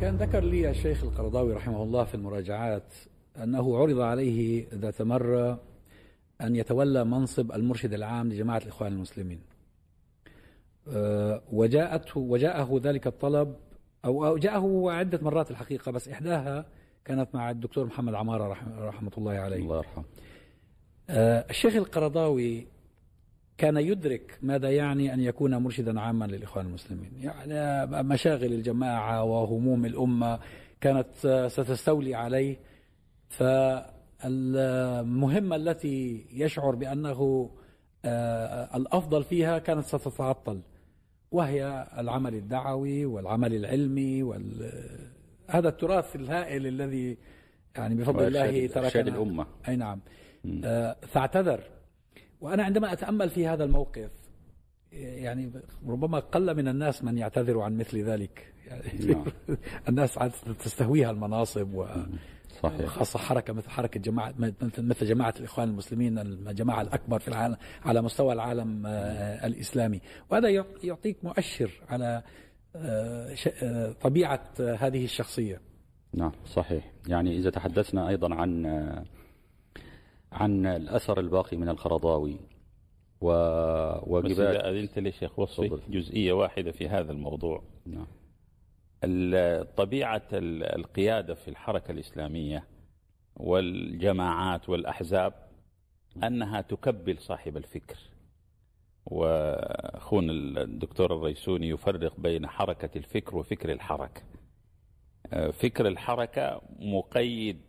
كان ذكر لي الشيخ القرضاوي رحمه الله في المراجعات أنه عرض عليه ذات مرة أن يتولى منصب المرشد العام لجماعة الإخوان المسلمين. آه، وجاءته وجاءه ذلك الطلب أو جاءه عدة مرات الحقيقة بس إحداها كانت مع الدكتور محمد عمارة رحمة الله عليه. الله يرحمه. آه، الشيخ القرضاوي كان يدرك ماذا يعني أن يكون مرشدا عاما للإخوان المسلمين. يعني مشاغل الجماعة وهموم الأمة كانت ستستولي عليه. فالمهمة التي يشعر بأنه آه، الأفضل فيها كانت ستتعطل وهي العمل الدعوي والعمل العلمي وال هذا التراث الهائل الذي يعني بفضل الله تركنا. الأمة. أي نعم. آه، فاعتذر وأنا عندما أتأمل في هذا الموقف يعني ربما قل من الناس من يعتذر عن مثل ذلك يعني. الناس تستهويها المناصب و صحيح. خاصة حركة مثل حركة جماعة مثل جماعة الإخوان المسلمين الجماعة الأكبر في العالم على مستوى العالم آه، الإسلامي وهذا يعطيك مؤشر على آه، آه، طبيعة هذه الشخصية نعم صحيح يعني إذا تحدثنا أيضا عن عن الأثر الباقي من القرضاوي و وجبال أذنت لي شيخ وصفي جزئية واحدة في هذا الموضوع. نعم. طبيعة القيادة في الحركة الإسلامية والجماعات والأحزاب أنها تكبل صاحب الفكر. وأخونا الدكتور الريسوني يفرق بين حركة الفكر وفكر الحركة. فكر الحركة مقيد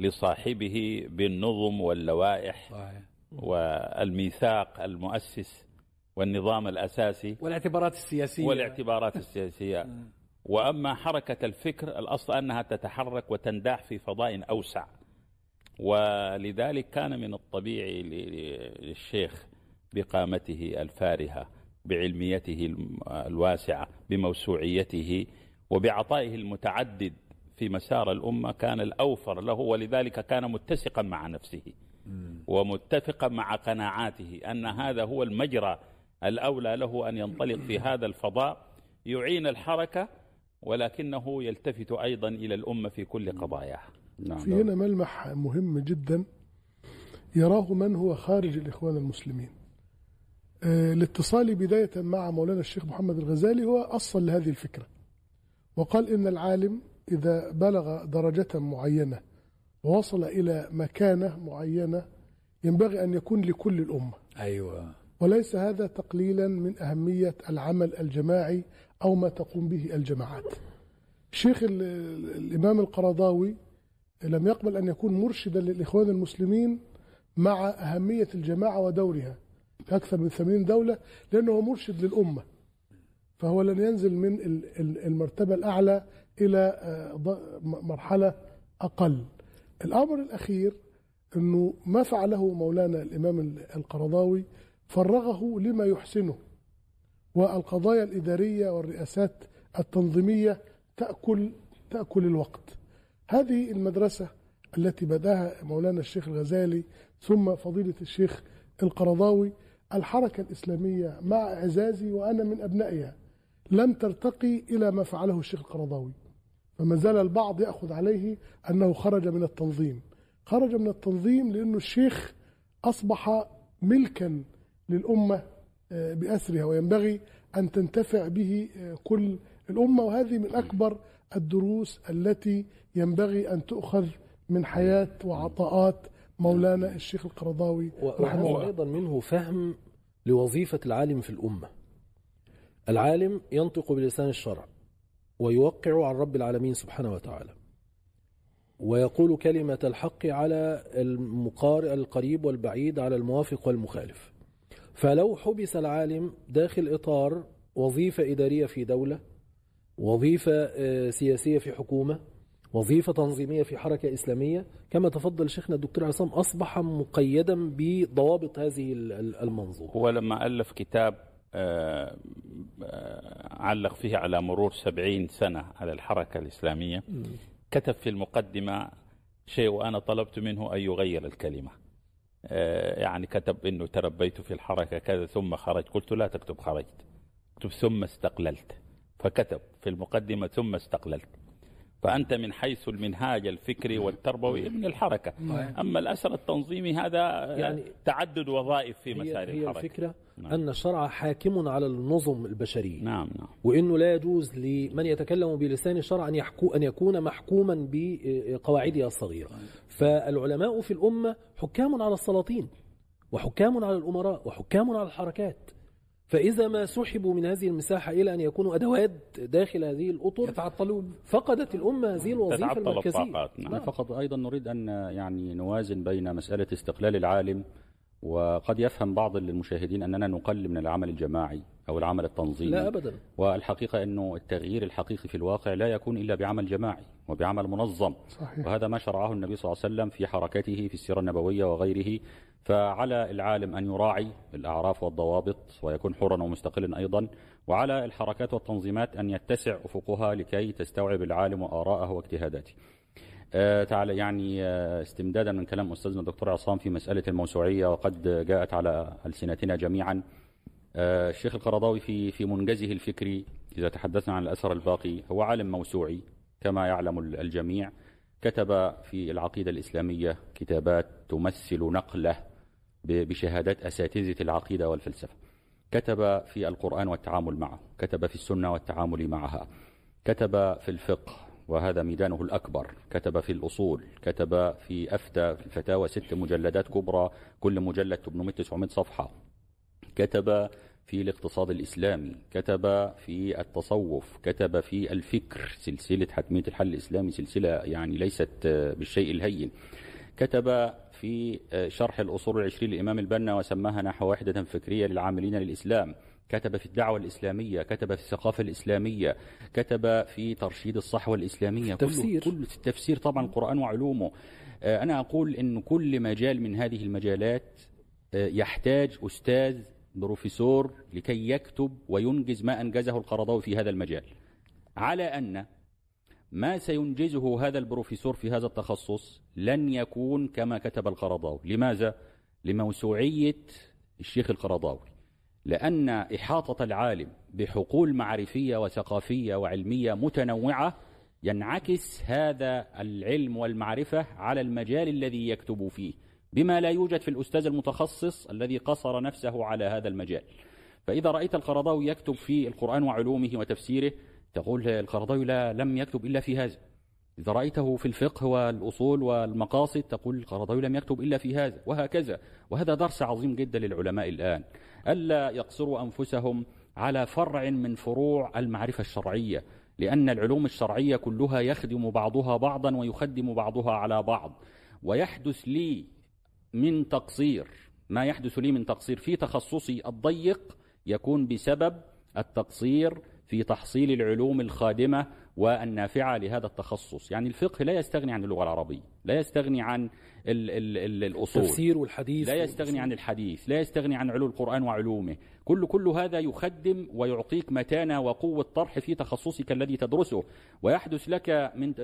لصاحبه بالنظم واللوائح صحيح. والميثاق المؤسس والنظام الأساسي والاعتبارات السياسية. والاعتبارات السياسية. وأما حركة الفكر الأصل أنها تتحرك وتنداح في فضاء أوسع. ولذلك كان من الطبيعي للشيخ بقامته الفارهة بعلميته الواسعة بموسوعيته وبعطائه المتعدد في مسار الأمة كان الأوفر له ولذلك كان متسقا مع نفسه ومتفقا مع قناعاته أن هذا هو المجرى الأولى له أن ينطلق في هذا الفضاء. يعين الحركة ولكنه يلتفت أيضا إلى الأمة في كل قضاياها نعم. في هنا ملمح مهم جدا يراه من هو خارج الإخوان المسلمين. آه، الاتصال بداية مع مولانا الشيخ محمد الغزالي هو أصل لهذه الفكرة. وقال إن العالم إذا بلغ درجة معينة ووصل إلى مكانة معينة ينبغي أن يكون لكل الأمة. أيوة. وليس هذا تقليلا من أهمية العمل الجماعي أو ما تقوم به الجماعات. الشيخ الإمام القرضاوي لم يقبل أن يكون مرشدا للإخوان المسلمين مع أهمية الجماعة ودورها في أكثر من 80 دولة لأنه مرشد للأمة. فهو لن ينزل من المرتبة الأعلى إلى آه، مرحلة أقل. الأمر الأخير أنه ما فعله مولانا الإمام القرضاوي فرغه لما يحسنه والقضايا الإدارية والرئاسات التنظيمية تأكل تأكل الوقت. هذه المدرسة التي بدأها مولانا الشيخ الغزالي ثم فضيلة الشيخ القرضاوي الحركة الإسلامية مع إعزازي وأنا من أبنائها لم ترتقي إلى ما فعله الشيخ القرضاوي. فما زال البعض يأخذ عليه أنه خرج من التنظيم. خرج من التنظيم لأنه الشيخ أصبح ملكا للأمة آه، بأسرها وينبغي أن تنتفع به آه، كل الأمة. وهذه من أكبر الدروس التي ينبغي أن تؤخذ من حياة وعطاءات مولانا الشيخ القرضاوي رحمه الله. أيضا منه فهم لوظيفة العالم في الأمة. العالم ينطق بلسان الشرع. ويوقع عن رب العالمين سبحانه وتعالى. ويقول كلمة الحق على المقارئ القريب والبعيد على الموافق والمخالف. فلو حبس العالم داخل إطار وظيفة إدارية في دولة وظيفة آه، سياسية في حكومة وظيفة تنظيمية في حركة إسلامية كما تفضل شيخنا الدكتور عصام أصبح مقيدا بضوابط هذه المنظومة. هو لما ألف كتاب علق فيه على مرور سبعين سنة على الحركة الإسلامية. كتب في المقدمة شيء وأنا طلبت منه أن يغير الكلمة. آه، يعني كتب إنه تربيت في الحركة كذا ثم خرجت. قلت لا تكتب خرجت. اكتب ثم استقللت. فكتب في المقدمة ثم استقللت. فأنت من حيث المنهاج الفكري والتربوي من الحركة. أما الأثر التنظيمي هذا يعني تعدد وظائف في هي, مسار هي الحركة. الفكرة نعم. أن الشرع حاكم على النظم البشرية. نعم نعم. وإنه لا يجوز لمن يتكلم بلسان الشرع أن يحكو أن يكون محكوما بقواعدها الصغيرة. فالعلماء في الأمة حكام على السلاطين وحكام على الأمراء وحكام على الحركات. فإذا ما سحبوا من هذه المساحة إلى أن يكونوا أدوات داخل هذه الأطر يتعطلون. فقدت الأمة هذه المركزية. الطاقات نعم. نعم. فقط أيضا نريد أن يعني نوازن بين مسألة استقلال العالم وقد يفهم بعض المشاهدين أننا نقلل من العمل الجماعي أو العمل التنظيمي. لا ابدا. والحقيقة أنه التغيير الحقيقي في الواقع لا يكون إلا بعمل جماعي وبعمل منظم. صحيح. وهذا ما شرعه النبي صلى الله عليه وسلم في حركته في السيرة النبوية وغيره فعلى العالم أن يراعي الأعراف والضوابط ويكون حرا ومستقلا أيضا وعلى الحركات والتنظيمات أن يتسع أفقها لكي تستوعب العالم وآراءه واجتهاداته. آه، تعالى يعني آه، استمدادا من كلام أستاذنا الدكتور عصام في مسألة الموسوعية وقد جاءت على ألسنتنا جميعا. آه، الشيخ القرضاوي في في منجزه الفكري إذا تحدثنا عن الأثر الباقي هو عالم موسوعي كما يعلم الجميع. كتب في العقيدة الإسلامية كتابات تمثل نقلة ب- بشهادات أساتذة العقيدة والفلسفة. كتب في القرآن والتعامل معه كتب في السنة والتعامل معها كتب في الفقه وهذا ميدانه الأكبر كتب في الأصول كتب في أفتى في الفتاوى ست مجلدات كبرى كل مجلد 800-900 صفحة. كتب في الاقتصاد الإسلامي كتب في التصوف كتب في الفكر سلسلة حتمية الحل الإسلامي سلسلة يعني ليست بالشيء الهين. كتب في آه، شرح الأصول العشرين للإمام البنا وسماها نحو وحدة فكرية للعاملين للإسلام. كتب في الدعوة الإسلامية كتب في الثقافة الإسلامية كتب في ترشيد الصحوة الإسلامية. التفسير. كل في التفسير طبعا القرآن وعلومه. آه، أنا أقول أن كل مجال من هذه المجالات آه، يحتاج أستاذ بروفيسور لكي يكتب وينجز ما أنجزه القرضاوي في هذا المجال. على أن ما سينجزه هذا البروفيسور في هذا التخصص لن يكون كما كتب القرضاوي. لماذا؟ لموسوعية الشيخ القرضاوي. لأن إحاطة العالم بحقول معرفية وثقافية وعلمية متنوعة ينعكس هذا العلم والمعرفة على المجال الذي يكتب فيه. بما لا يوجد في الأستاذ المتخصص الذي قصر نفسه على هذا المجال. فإذا رأيت القرضاوي يكتب في القرآن وعلومه وتفسيره تقول القرضاوي لا لم يكتب إلا في هذا. إذا رأيته في الفقه والأصول والمقاصد تقول القرضاوي لم يكتب إلا في هذا وهكذا. وهذا درس عظيم جدا للعلماء الآن. ألا يقصروا أنفسهم على فرع من فروع المعرفة الشرعية لأن العلوم الشرعية كلها يخدم بعضها بعضا ويخدم بعضها على بعض. ويحدث لي من تقصير ما يحدث لي من تقصير في تخصصي الضيق يكون بسبب التقصير في تحصيل العلوم الخادمة والنافعة لهذا التخصص. يعني الفقه لا يستغني عن اللغة العربية لا يستغني عن ال ال ال الأصول التفسير والحديث لا يستغني عن الحديث لا يستغني عن علو القرآن وعلومه. كل كل هذا يخدم ويعطيك متانة وقوة طرح في تخصصك الذي تدرسه ويحدث لك من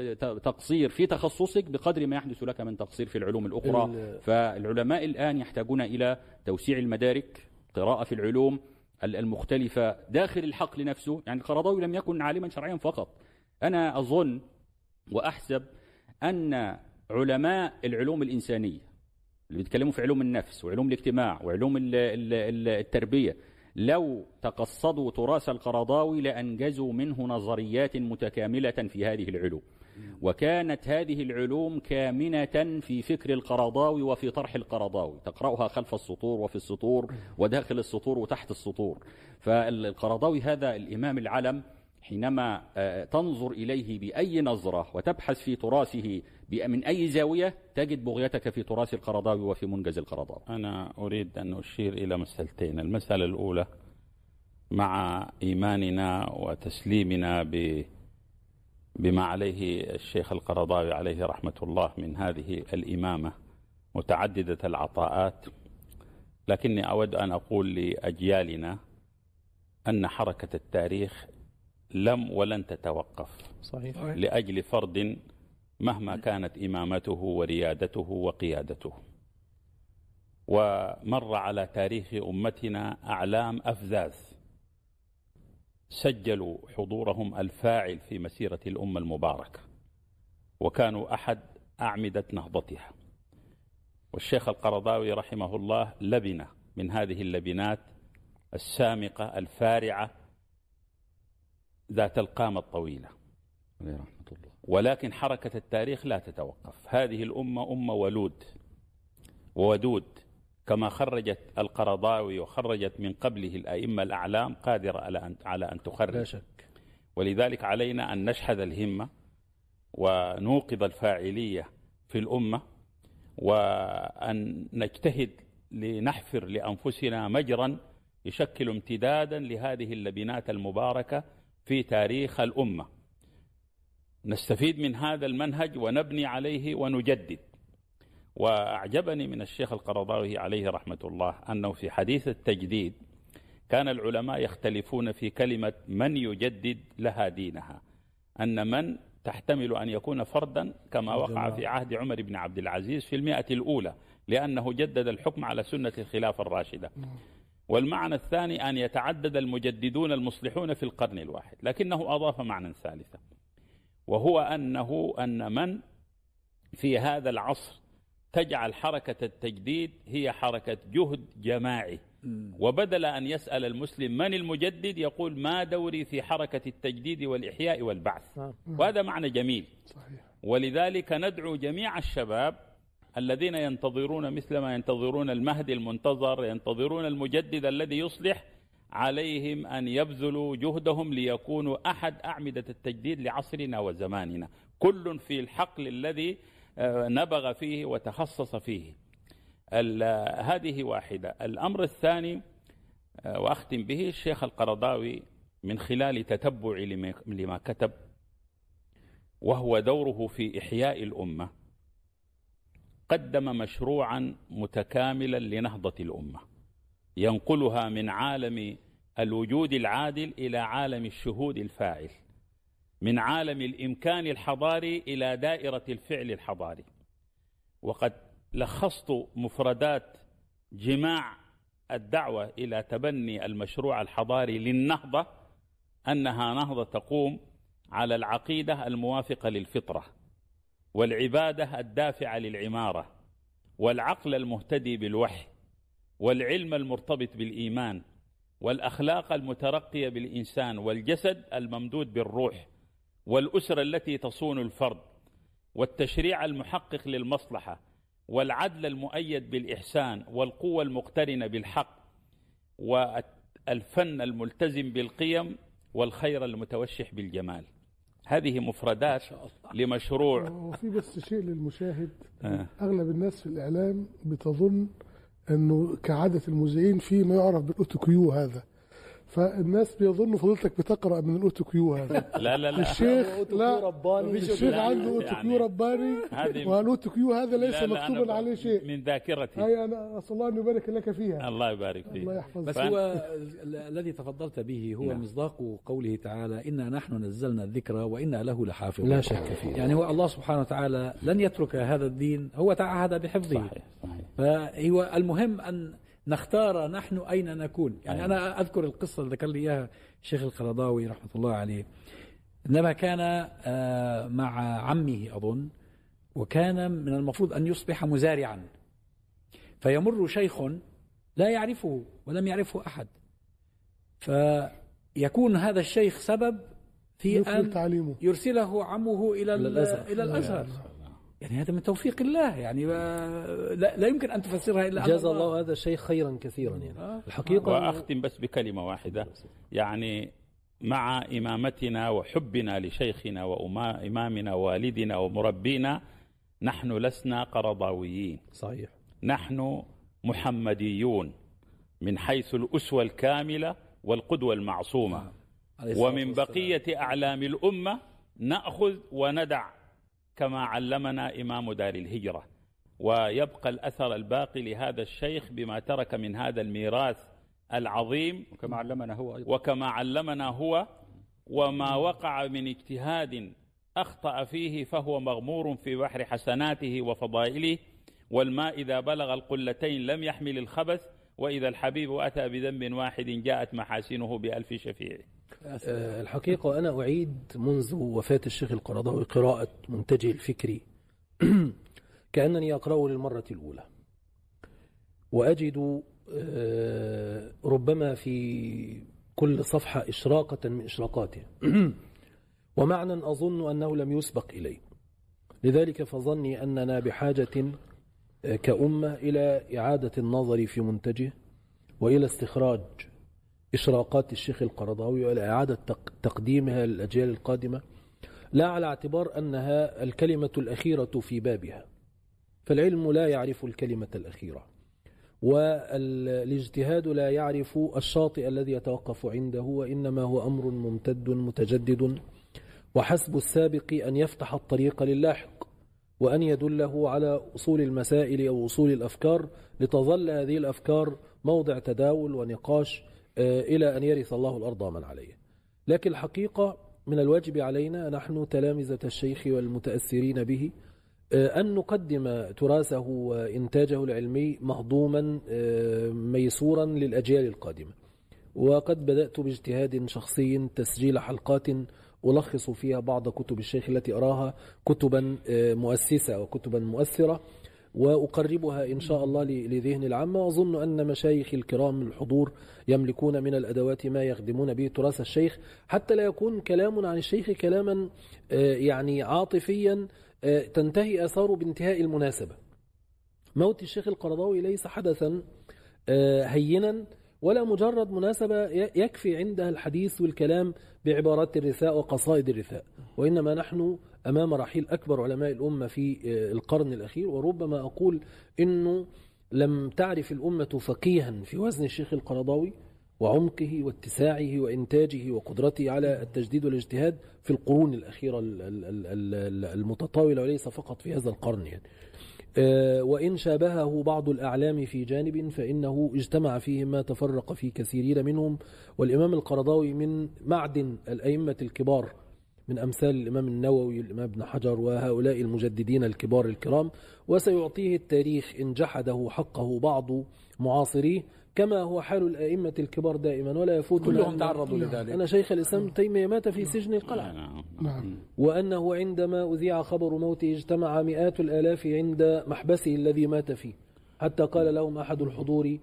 تقصير في تخصصك بقدر ما يحدث لك من تقصير في العلوم الأخرى. ال- فالعلماء الآن يحتاجون إلى توسيع المدارك قراءة في العلوم ال- المختلفة داخل الحقل نفسه يعني القرضاوي لم يكن عالما شرعيا فقط. أنا أظن وأحسب أن علماء العلوم الإنسانية اللي بيتكلموا في علوم النفس وعلوم الاجتماع وعلوم ال- ال- ال- التربية لو تقصدوا تراث القرضاوي لأنجزوا منه نظريات متكاملة في هذه العلوم. وكانت هذه العلوم كامنة في فكر القرضاوي وفي طرح القرضاوي تقرأها خلف السطور وفي السطور وداخل السطور وتحت السطور. فالقرضاوي هذا الإمام العلم حينما آه، تنظر إليه بأي نظرة وتبحث في تراثه من أي زاوية تجد بغيتك في تراث القرضاوي وفي منجز القرضاوي. أنا أريد أن أشير إلى مسألتين. المسألة الأولى مع إيماننا وتسليمنا ب بما عليه الشيخ القرضاوي عليه رحمة الله من هذه الإمامة متعددة العطاءات لكني أود أن أقول لأجيالنا أن حركة التاريخ لم ولن تتوقف صحيح. لأجل فرد مهما كانت إمامته وريادته وقيادته. ومر على تاريخ أمتنا أعلام أفذاذ سجلوا حضورهم الفاعل في مسيرة الأمة المباركة وكانوا أحد أعمدة نهضتها. والشيخ القرضاوي رحمه الله لبنة من هذه اللبنات السامقة الفارعة ذات القامة الطويلة. ولكن حركة التاريخ لا تتوقف. هذه الأمة أمة ولود وودود كما خرجت القرضاوي وخرجت من قبله الأئمة الأعلام قادرة على أن, على أن لا تخرج شك. ولذلك علينا أن نشحذ الهمة ونوقظ الفاعلية في الأمة وأن نجتهد لنحفر لأنفسنا مجرا يشكل امتدادا لهذه اللبنات المباركة في تاريخ الأمة. نستفيد من هذا المنهج ونبني عليه ونجدد. وأعجبني من الشيخ القرضاوي عليه رحمة الله أنه في حديث التجديد كان العلماء يختلفون في كلمة من يجدد لها دينها أن من تحتمل أن يكون فردا كما وقع في عهد عمر بن عبد العزيز في المئة الأولى لأنه جدد الحكم على سنة الخلافة الراشدة. والمعنى الثاني أن يتعدد المجددون المصلحون في القرن الواحد لكنه أضاف معنى ثالثا وهو أنه أن من في هذا العصر تجعل حركة التجديد هي حركة جهد جماعي. وبدل أن يسأل المسلم من المجدد يقول ما دوري في حركة التجديد والإحياء والبعث. نعم. وهذا معنى جميل. صحيح. ولذلك ندعو جميع الشباب الذين ينتظرون مثل ما ينتظرون المهدي المنتظر ينتظرون المجدد الذي يصلح عليهم أن يبذلوا جهدهم ليكونوا أحد أعمدة التجديد لعصرنا وزماننا. كل في الحقل الذي نبغ فيه وتخصص فيه. آه، هذه واحدة. الأمر الثاني آه، وأختم به الشيخ القرضاوي من خلال تتبع لما- لما كتب وهو دوره في إحياء الأمة. قدم مشروعا متكاملا لنهضة الأمة. ينقلها من عالم الوجود العادل إلى عالم الشهود الفاعل. من عالم الإمكان الحضاري إلى دائرة الفعل الحضاري. وقد لخصت مفردات جماع الدعوة إلى تبني المشروع الحضاري للنهضة أنها نهضة تقوم على العقيدة الموافقة للفطرة والعبادة الدافعة للعمارة والعقل المهتدي بالوحي والعلم المرتبط بالإيمان والأخلاق المترقية بالإنسان والجسد الممدود بالروح والأسرة التي تصون الفرد والتشريع المحقق للمصلحة والعدل المؤيد بالإحسان والقوة المقترنة بالحق والفن الملتزم بالقيم والخير المتوشح بالجمال. هذه مفردات لمشروع وفي بس شيء للمشاهد. آه. أغلب الناس في الإعلام بتظن أنه كعادة المذيعين في ما يعرف بالأوتوكيو هذا. فالناس بيظنوا فضيلتك بتقرأ من ال autocue هذا. لا لا لا. الشيخ لا رباني. الشيخ عنده يعني autocue رباني هذه- وال autocue هذا ليس مكتوبا عليه شيء. من ذاكرتي. هاي أنا أسأل الله أن يبارك لك فيها. الله يبارك فيك. الله يحفظك. بس هو ال- الذي تفضلت به هو نعم. مصداق قوله تعالى إنا نحن نزلنا الذكر وإنا له لحافظون. لا شك فيه. يعني هو الله سبحانه وتعالى لن يترك هذا الدين هو تعهد بحفظه. صحيح صحيح. فهو المهم أن نختار نحن أين نكون يعني أيوة. أنا أذكر القصة اللي ذكر لي إياها الشيخ القرضاوي رحمة الله عليه عندما كان آه، مع عمه أظن وكان من المفروض أن يصبح مزارعا فيمر شيخ لا يعرفه ولم يعرفه أحد فيكون هذا الشيخ سبب في أن تعليمه يرسله عمه إلى. الأزهر, إلى الأزهر. يعني هذا من توفيق الله يعني آه، لا, لا يمكن أن تفسرها إلا جزا الله. هذا الشيء خيرا كثيرا يعني. آه. الحقيقة وأختم بس بكلمة واحدة. يعني مع إمامتنا وحبنا لشيخنا وإمامنا ووالدنا ومربينا نحن لسنا قرضاويين. صحيح. نحن محمديون من حيث الأسوة الكاملة والقدوة المعصومة. ومن. بقية أعلام الأمة نأخذ وندع كما علمنا إمام دار الهجرة. ويبقى الأثر الباقي لهذا الشيخ بما ترك من هذا الميراث العظيم. وكما علمنا هو أيضا. وكما علمنا هو وما وقع من اجتهاد أخطأ فيه فهو مغمور في بحر حسناته وفضائله. والماء إذا بلغ القلتين لم يحمل الخبث وإذا الحبيب أتى بذنب واحد جاءت محاسنه بألف شفيع. الحقيقة أنا أعيد منذ وفاة الشيخ القرضاوي قراءة منتجه الفكري. كأنني أقرأه للمرة الأولى. وأجد آه، ربما في كل صفحة إشراقة من إشراقاته. ومعنى أظن أنه لم يسبق إليه لذلك فظني أننا بحاجة آه، كأمة إلى إعادة النظر في منتجه وإلى استخراج إشراقات الشيخ القرضاوي وإلى إعادة تق- تقديمها للأجيال القادمة لا على اعتبار أنها الكلمة الأخيرة في بابها. فالعلم لا يعرف الكلمة الأخيرة والاجتهاد لا يعرف الشاطئ الذي يتوقف عنده وإنما هو أمر ممتد متجدد. وحسب السابق أن يفتح الطريق للاحق وأن يدله على أصول المسائل أو أصول الأفكار لتظل هذه الأفكار موضع تداول ونقاش إلى أن يرث الله الأرض من عليه. لكن الحقيقة من الواجب علينا نحن تلامذة الشيخ والمتأثرين به آه، أن نقدم تراثه وإنتاجه العلمي مهضوما آه، ميسورا للأجيال القادمة. وقد بدأت باجتهاد شخصي تسجيل حلقات ألخص فيها بعض كتب الشيخ التي أراها كتبا آه، مؤسسة وكتبا مؤثرة. وأقربها إن شاء الله لذهن العامة. وأظن أن مشايخ الكرام الحضور يملكون من الأدوات ما يخدمون به تراث الشيخ. حتى لا يكون كلام عن الشيخ كلاما آه، يعني عاطفيا آه، تنتهي آثاره بانتهاء المناسبة. موت الشيخ القرضاوي ليس حدثا آه، هينا ولا مجرد مناسبة يكفي عندها الحديث والكلام بعبارات الرثاء وقصائد الرثاء. وإنما نحن أمام رحيل أكبر علماء الأمة في آه، القرن الأخير وربما أقول إنه لم تعرف الأمة فقيها في وزن الشيخ القرضاوي وعمقه واتساعه وإنتاجه وقدرته على التجديد والاجتهاد في القرون الأخيرة ال- ال- ال- ال- المتطاولة وليس فقط في هذا القرن يعني. آه، وإن شابهه بعض الأعلام في جانب فإنه اجتمع فيه ما تفرق في كثيرين منهم والإمام القرضاوي من معدن الأئمة الكبار من أمثال الإمام النووي والإمام ابن حجر وهؤلاء المجددين الكبار الكرام وسيعطيه التاريخ إن جحده حقه بعض معاصريه كما هو حال الأئمة الكبار دائما ولا يفوت كلهم تعرضوا لذلك. أن شيخ الإسلام ابن تيمية مات في سجن القلعة. نعم. نعم. وأنه عندما أذيع خبر موته اجتمع مئات الآلاف عند محبسه الذي مات فيه. حتى قال لهم أحد الحضور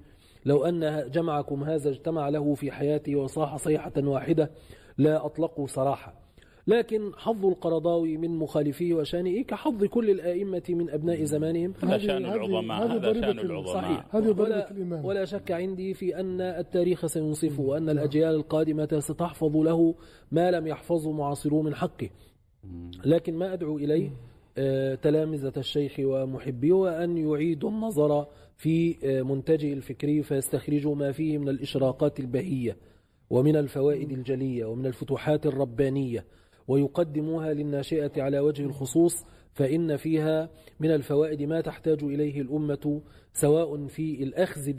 لو أن جمعكم هذا اجتمع له في حياته وصاح صيحة واحدة لا أطلقوا سراحة لكن حظ القرضاوي من مخالفيه وشانه كحظ كل الآئمة من أبناء زمانهم. هذا هذه- العظماء هذا ال- العظماء. صحيح. هذه ولا, الإمام. ولا شك عندي في أن التاريخ سينصفه وأن الأجيال القادمة ستحفظ له ما لم يحفظه معاصروه من حقه. لكن ما أدعو إليه آه، تلامذة الشيخ ومحبيه وأن يعيدوا النظر في آه، منتجه الفكري فيستخرجوا ما فيه من الإشراقات البهية ومن الفوائد الجلية ومن الفتوحات الربانية. ويقدموها للناشئة على وجه الخصوص فإن فيها من الفوائد ما تحتاج إليه الأمة سواء في الأخذ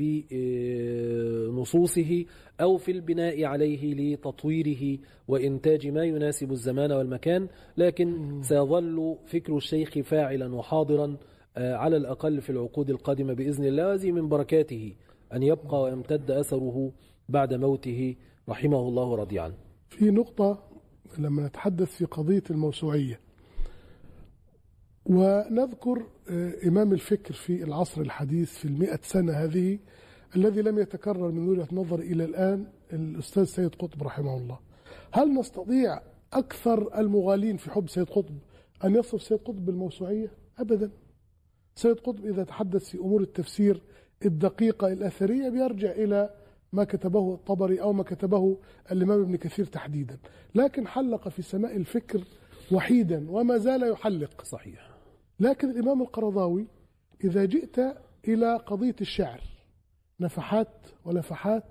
بنصوصه أو في البناء عليه لتطويره وإنتاج ما يناسب الزمان والمكان. لكن سيظل فكر الشيخ فاعلا وحاضرا آه، على الأقل في العقود القادمة بإذن الله هذه من بركاته أن يبقى ويمتد أثره بعد موته رحمه الله ورضي عنه في نقطة لما نتحدث في قضية الموسوعية. ونذكر آه، إمام الفكر في العصر الحديث في المئة سنة هذه الذي لم يتكرر من وجهة نظر إلى الآن الأستاذ سيد قطب رحمه الله. هل نستطيع أكثر المغالين في حب سيد قطب أن يصف سيد قطب بالموسوعية؟ أبدا. سيد قطب إذا تحدث في أمور التفسير الدقيقة الأثرية بيرجع إلى ما كتبه الطبري أو ما كتبه الإمام ابن كثير تحديدا. لكن حلق في سماء الفكر وحيدا وما زال يحلق. صحيح. لكن الإمام القرضاوي إذا جئت إلى قضية الشعر نفحات ولفحات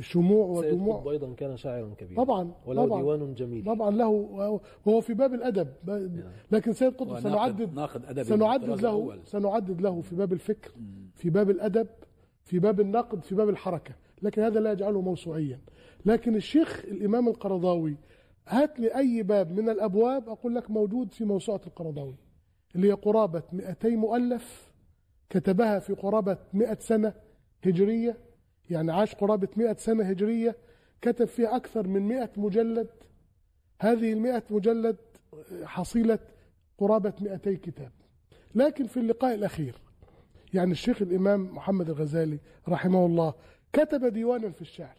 شموع ودموع. أيضا كان شاعرا كبيرا. طبعا وله طبعا. ديوان جميل. طبعا له وهو في باب الأدب. لكن سيد قطب سنعدد ناقد أدبي سنعدد له الأول. سنعدد له في باب الفكر في باب الأدب في باب النقد في باب الحركة. لكن هذا لا يجعله موسوعيا. لكن الشيخ الإمام القرضاوي هات لي أي باب من الأبواب أقول لك موجود في موسوعة القرضاوي اللي هي قرابة 200 مؤلف كتبها في قرابة 100 سنة هجرية يعني عاش قرابة 100 سنة هجرية كتب فيها أكثر من 100 مجلد. هذه المئة مجلد حصيلة قرابة 200 كتاب. لكن في اللقاء الأخير يعني الشيخ الإمام محمد الغزالي رحمه الله كتب ديوانا في الشعر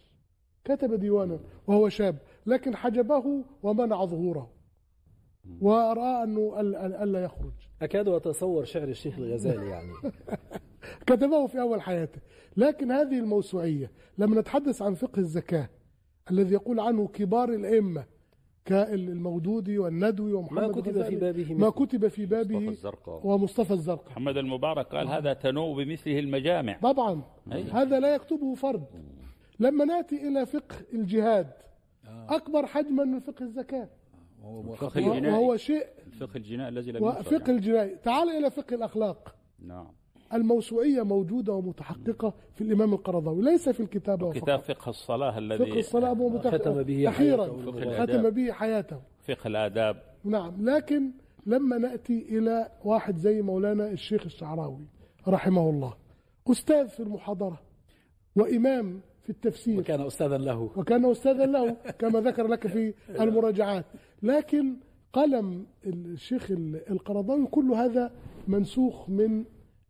كتب ديوانا وهو شاب لكن حجبه ومنع ظهوره. ورأى أنه أل- أل- ألا يخرج. أكاد أتصور شعر الشيخ الغزالي يعني. كتبه في أول حياته. لكن هذه الموسوعية لما نتحدث عن فقه الزكاة الذي يقول عنه كبار الأئمة كالمودودي والندوي ومحمد ما كتب في بابه ما. كتب في مصطفى بابه الزرقاء. ومصطفى الزرقاء. محمد المبارك قال هذا تنوء بمثله المجامع. طبعا. أي. هذا لا يكتبه فرد. لما نأتي إلى فقه الجهاد أكبر حجما من فقه الزكاة. الفقه وهو- شيء الفقه الجنائي الذي لم يعني. الجنائي. تعال إلى فقه الأخلاق. نعم. الموسوعية موجودة ومتحققة في الإمام القرضاوي ليس في الكتابه كتاب فقط. فقه الصلاة الذي فقه متح- ختم به فقه ختم. به حياته. فقه الآداب. نعم لكن لما نأتي إلى واحد زي مولانا الشيخ الشعراوي رحمه الله أستاذ في المحاضرة وإمام في التفسير. وكان أستاذا له. وكان استاذا له كما ذكر لك في المراجعات. لكن قلم الشيخ القرضاوي كل هذا منسوخ من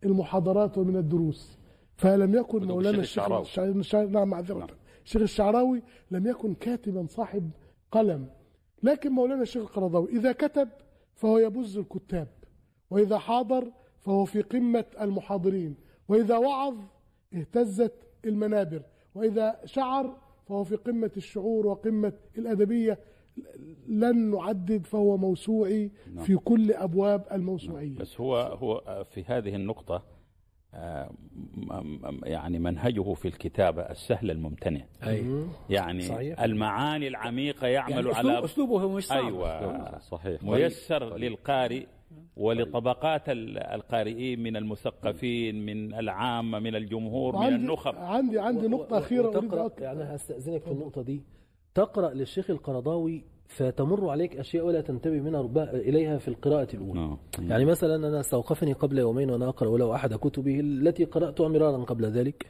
المحاضرات ومن الدروس. فلم يكن مولانا الشيخ الشعراوي. الشع- نعم معذرة. الشيخ الشعراوي لم يكن كاتبا صاحب قلم لكن مولانا الشيخ القرضاوي إذا كتب فهو يبز الكتاب وإذا حاضر فهو في قمة المحاضرين وإذا وعظ اهتزت المنابر وإذا شعر فهو في قمة الشعور وقمة الأدبية لن نعدد فهو موسوعي في كل أبواب الموسوعية. بس هو هو في هذه النقطة آه، يعني منهجه في الكتابة السهل الممتنع. أي. يعني صحيح. المعاني العميقة يعمل يعني على أسلوب أسلوبه مش صعب أيوة. صحيح. ميسر للقارئ ولطبقات ال- القارئين من المثقفين من العامة من الجمهور من النخب. عندي عندي نقطة أخيرة أريد يعني هستأذنك في النقطة دي. تقرأ للشيخ القرضاوي فتمر عليك أشياء ولا تنتبه منها ربما إليها في القراءة الأولى. نعم. يعني مثلا أنا استوقفني قبل يومين وأنا أقرأ له أحد كتبه التي قرأتها مرارا قبل ذلك.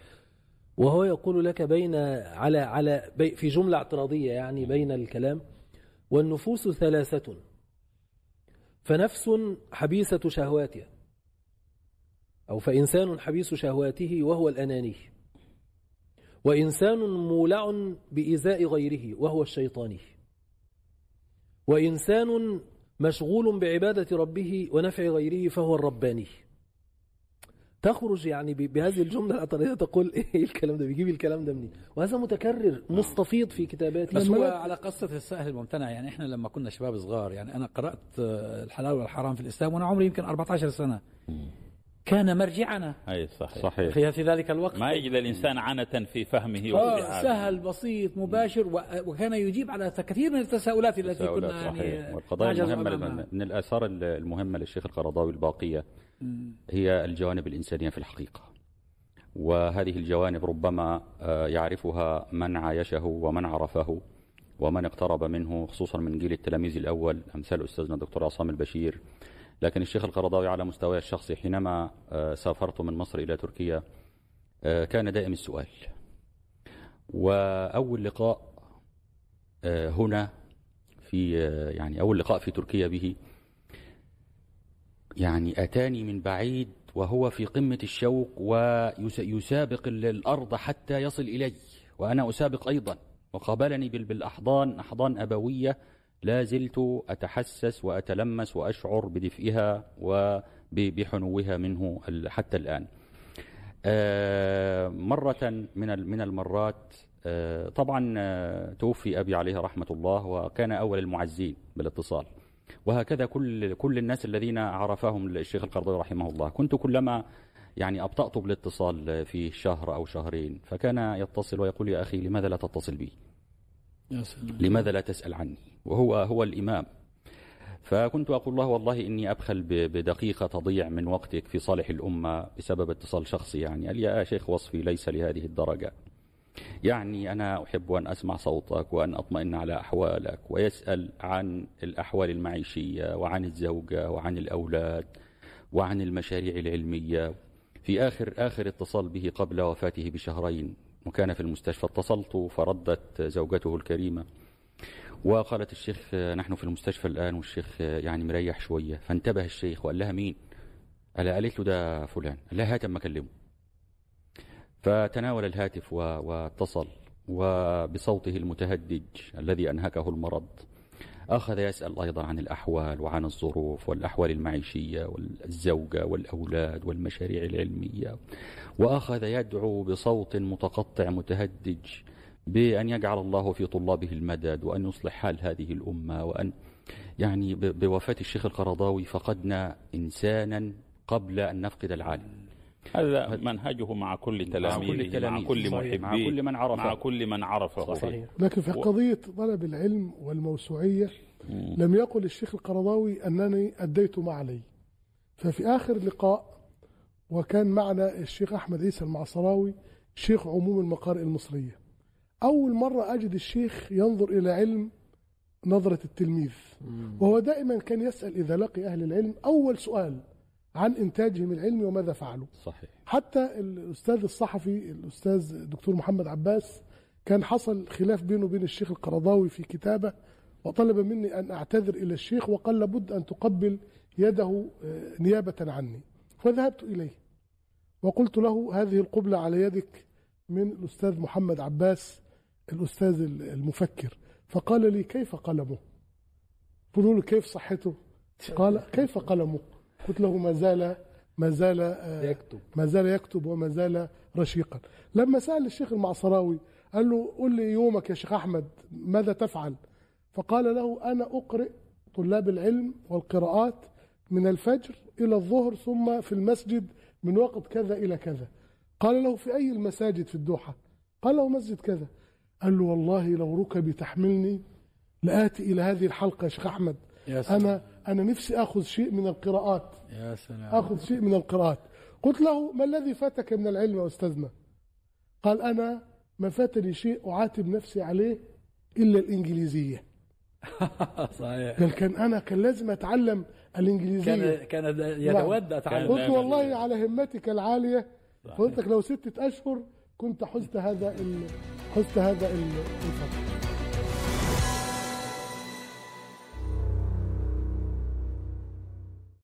وهو يقول لك بين على على في جملة اعتراضية يعني بين الكلام. والنفوس ثلاثة. فنفس حبيسة شهواتها. أو فإنسان حبيس شهواته وهو الأناني. وإنسان مولع بإيذاء غيره وهو الشيطاني وإنسان مشغول بعبادة ربه ونفع غيره فهو الرباني. تخرج يعني بهذه الجملة الاعتراضية تقول إيه الكلام ده بيجيب الكلام ده منين؟ وهذا متكرر مستفيض في كتاباته بس هو على قصة السهل الممتنع يعني إحنا لما كنا شباب صغار يعني أنا قرأت آه، الحلال والحرام في الإسلام وأنا عمري يمكن 14 سنة. كان مرجعنا. أي صحيح. صحيح. في في ذلك الوقت؟ ما يجد الإنسان عنة في فهمه وفي آه، عادته. سهل بسيط مباشر وكان يجيب على كثير من التساؤلات التي كنا صحيح. يعني والقضايا المهمة. من الآثار المهمة للشيخ القرضاوي الباقية هي الجوانب الإنسانية في الحقيقة. وهذه الجوانب ربما آه، يعرفها من عايشه ومن عرفه ومن اقترب منه خصوصا من جيل التلاميذ الأول أمثال أستاذنا الدكتور عصام البشير. لكن الشيخ القرضاوي على مستواه الشخصي حينما آه، سافرت من مصر إلى تركيا آه، كان دائم السؤال. وأول لقاء آه، هنا في يعني أول لقاء في تركيا به يعني أتاني من بعيد وهو في قمة الشوق ويسابق ال- الأرض حتى يصل إلي وأنا أسابق أيضا وقابلني بال- بالأحضان أحضان أبوية لا زلت أتحسس وأتلمس وأشعر بدفئها وبحنوها منه حتى الآن. آه، مرة من من المرات آه، طبعا آه، توفي أبي عليه رحمة الله وكان أول المعزين بالاتصال. وهكذا كل كل الناس الذين عرفهم الشيخ القرضاوي رحمه الله. كنت كلما يعني أبطأت بالاتصال في شهر أو شهرين فكان يتصل ويقول يا أخي لماذا لا تتصل بي. لماذا لا تسأل عني؟ وهو هو الإمام. فكنت أقول له والله إني أبخل بدقيقة تضيع من وقتك في صالح الأمة بسبب اتصال شخصي يعني. قال يا شيخ وصفي ليس لهذه الدرجة. يعني أنا أحب أن أسمع صوتك وأن أطمئن على أحوالك ويسأل عن الأحوال المعيشية وعن الزوجة وعن الأولاد وعن المشاريع العلمية. في آخر آخر اتصال به قبل وفاته بشهرين وكان في المستشفى اتصلت فردت زوجته الكريمة. وقالت الشيخ نحن في المستشفى الآن والشيخ يعني مريح شوية. فانتبه الشيخ وقال لها مين؟ قال قالت له ده فلان. قال لها هات اما اكلمه فتناول الهاتف واتصل. وبصوته المتهدج الذي أنهكه المرض أخذ يسأل أيضا عن الأحوال وعن الظروف والأحوال المعيشية والزوجة والأولاد والمشاريع العلمية. وأخذ يدعو بصوت متقطع متهدج بأن يجعل الله في طلابه المدد وأن يصلح حال هذه الأمة وأن يعني بوفاة الشيخ القرضاوي فقدنا إنسانا قبل أن نفقد العالم. هذا منهجه مع كل تلاميذه مع. كل صحيح. محبيه مع كل من عرفه. مع كل من عرفه صحيح. لكن في قضية طلب العلم والموسوعية لم يقل الشيخ القرضاوي أنني أديت ما علي ففي آخر لقاء وكان معنا الشيخ أحمد عيسى المعصراوي شيخ عموم المقارئ المصرية أول مرة أجد الشيخ ينظر إلى علم نظرة التلميذ وهو دائما كان يسأل إذا لقي أهل العلم أول سؤال عن إنتاجهم العلمي وماذا فعلوا صحيح. حتى الأستاذ الصحفي الأستاذ الدكتور محمد عباس كان حصل خلاف بينه وبين الشيخ القرضاوي في كتابة وطلب مني أن أعتذر إلى الشيخ وقال لابد أن تقبل يده آه، نيابة عني. فذهبت إليه وقلت له هذه القبلة على يدك من الأستاذ محمد عباس الأستاذ المفكر. فقال لي كيف قلمه؟ قلت له كيف صحته؟ قال كيف قلمه؟ قلت له ما زال ما زال آه، يكتب. ما زال يكتب وما زال رشيقا. لما سأل الشيخ المعصراوي قال له قل لي يومك يا شيخ أحمد ماذا تفعل؟ فقال له أنا أقرئ طلاب العلم والقراءات من الفجر إلى الظهر ثم في المسجد من وقت كذا إلى كذا. قال له في أي المساجد في الدوحة؟ قال له مسجد كذا. قال له والله لو ركبي تحملني لآتي إلى هذه الحلقة يا شيخ أحمد. يا سلام. أنا أنا نفسي أخذ شيء من القراءات. يا سلام. آخذ شيء من القراءات. قلت له ما الذي فاتك من العلم يا أستاذنا؟ قال أنا ما فاتني شيء أعاتب نفسي عليه إلا الإنجليزية. صحيح. قال كان أنا كان لازم أتعلم الإنجليزية. كان كان يتودى تعلم قلت والله على همتك العالية. قلت لك لو ستة أشهر كنت حزت هذا ال- حزت هذا ال- الفضل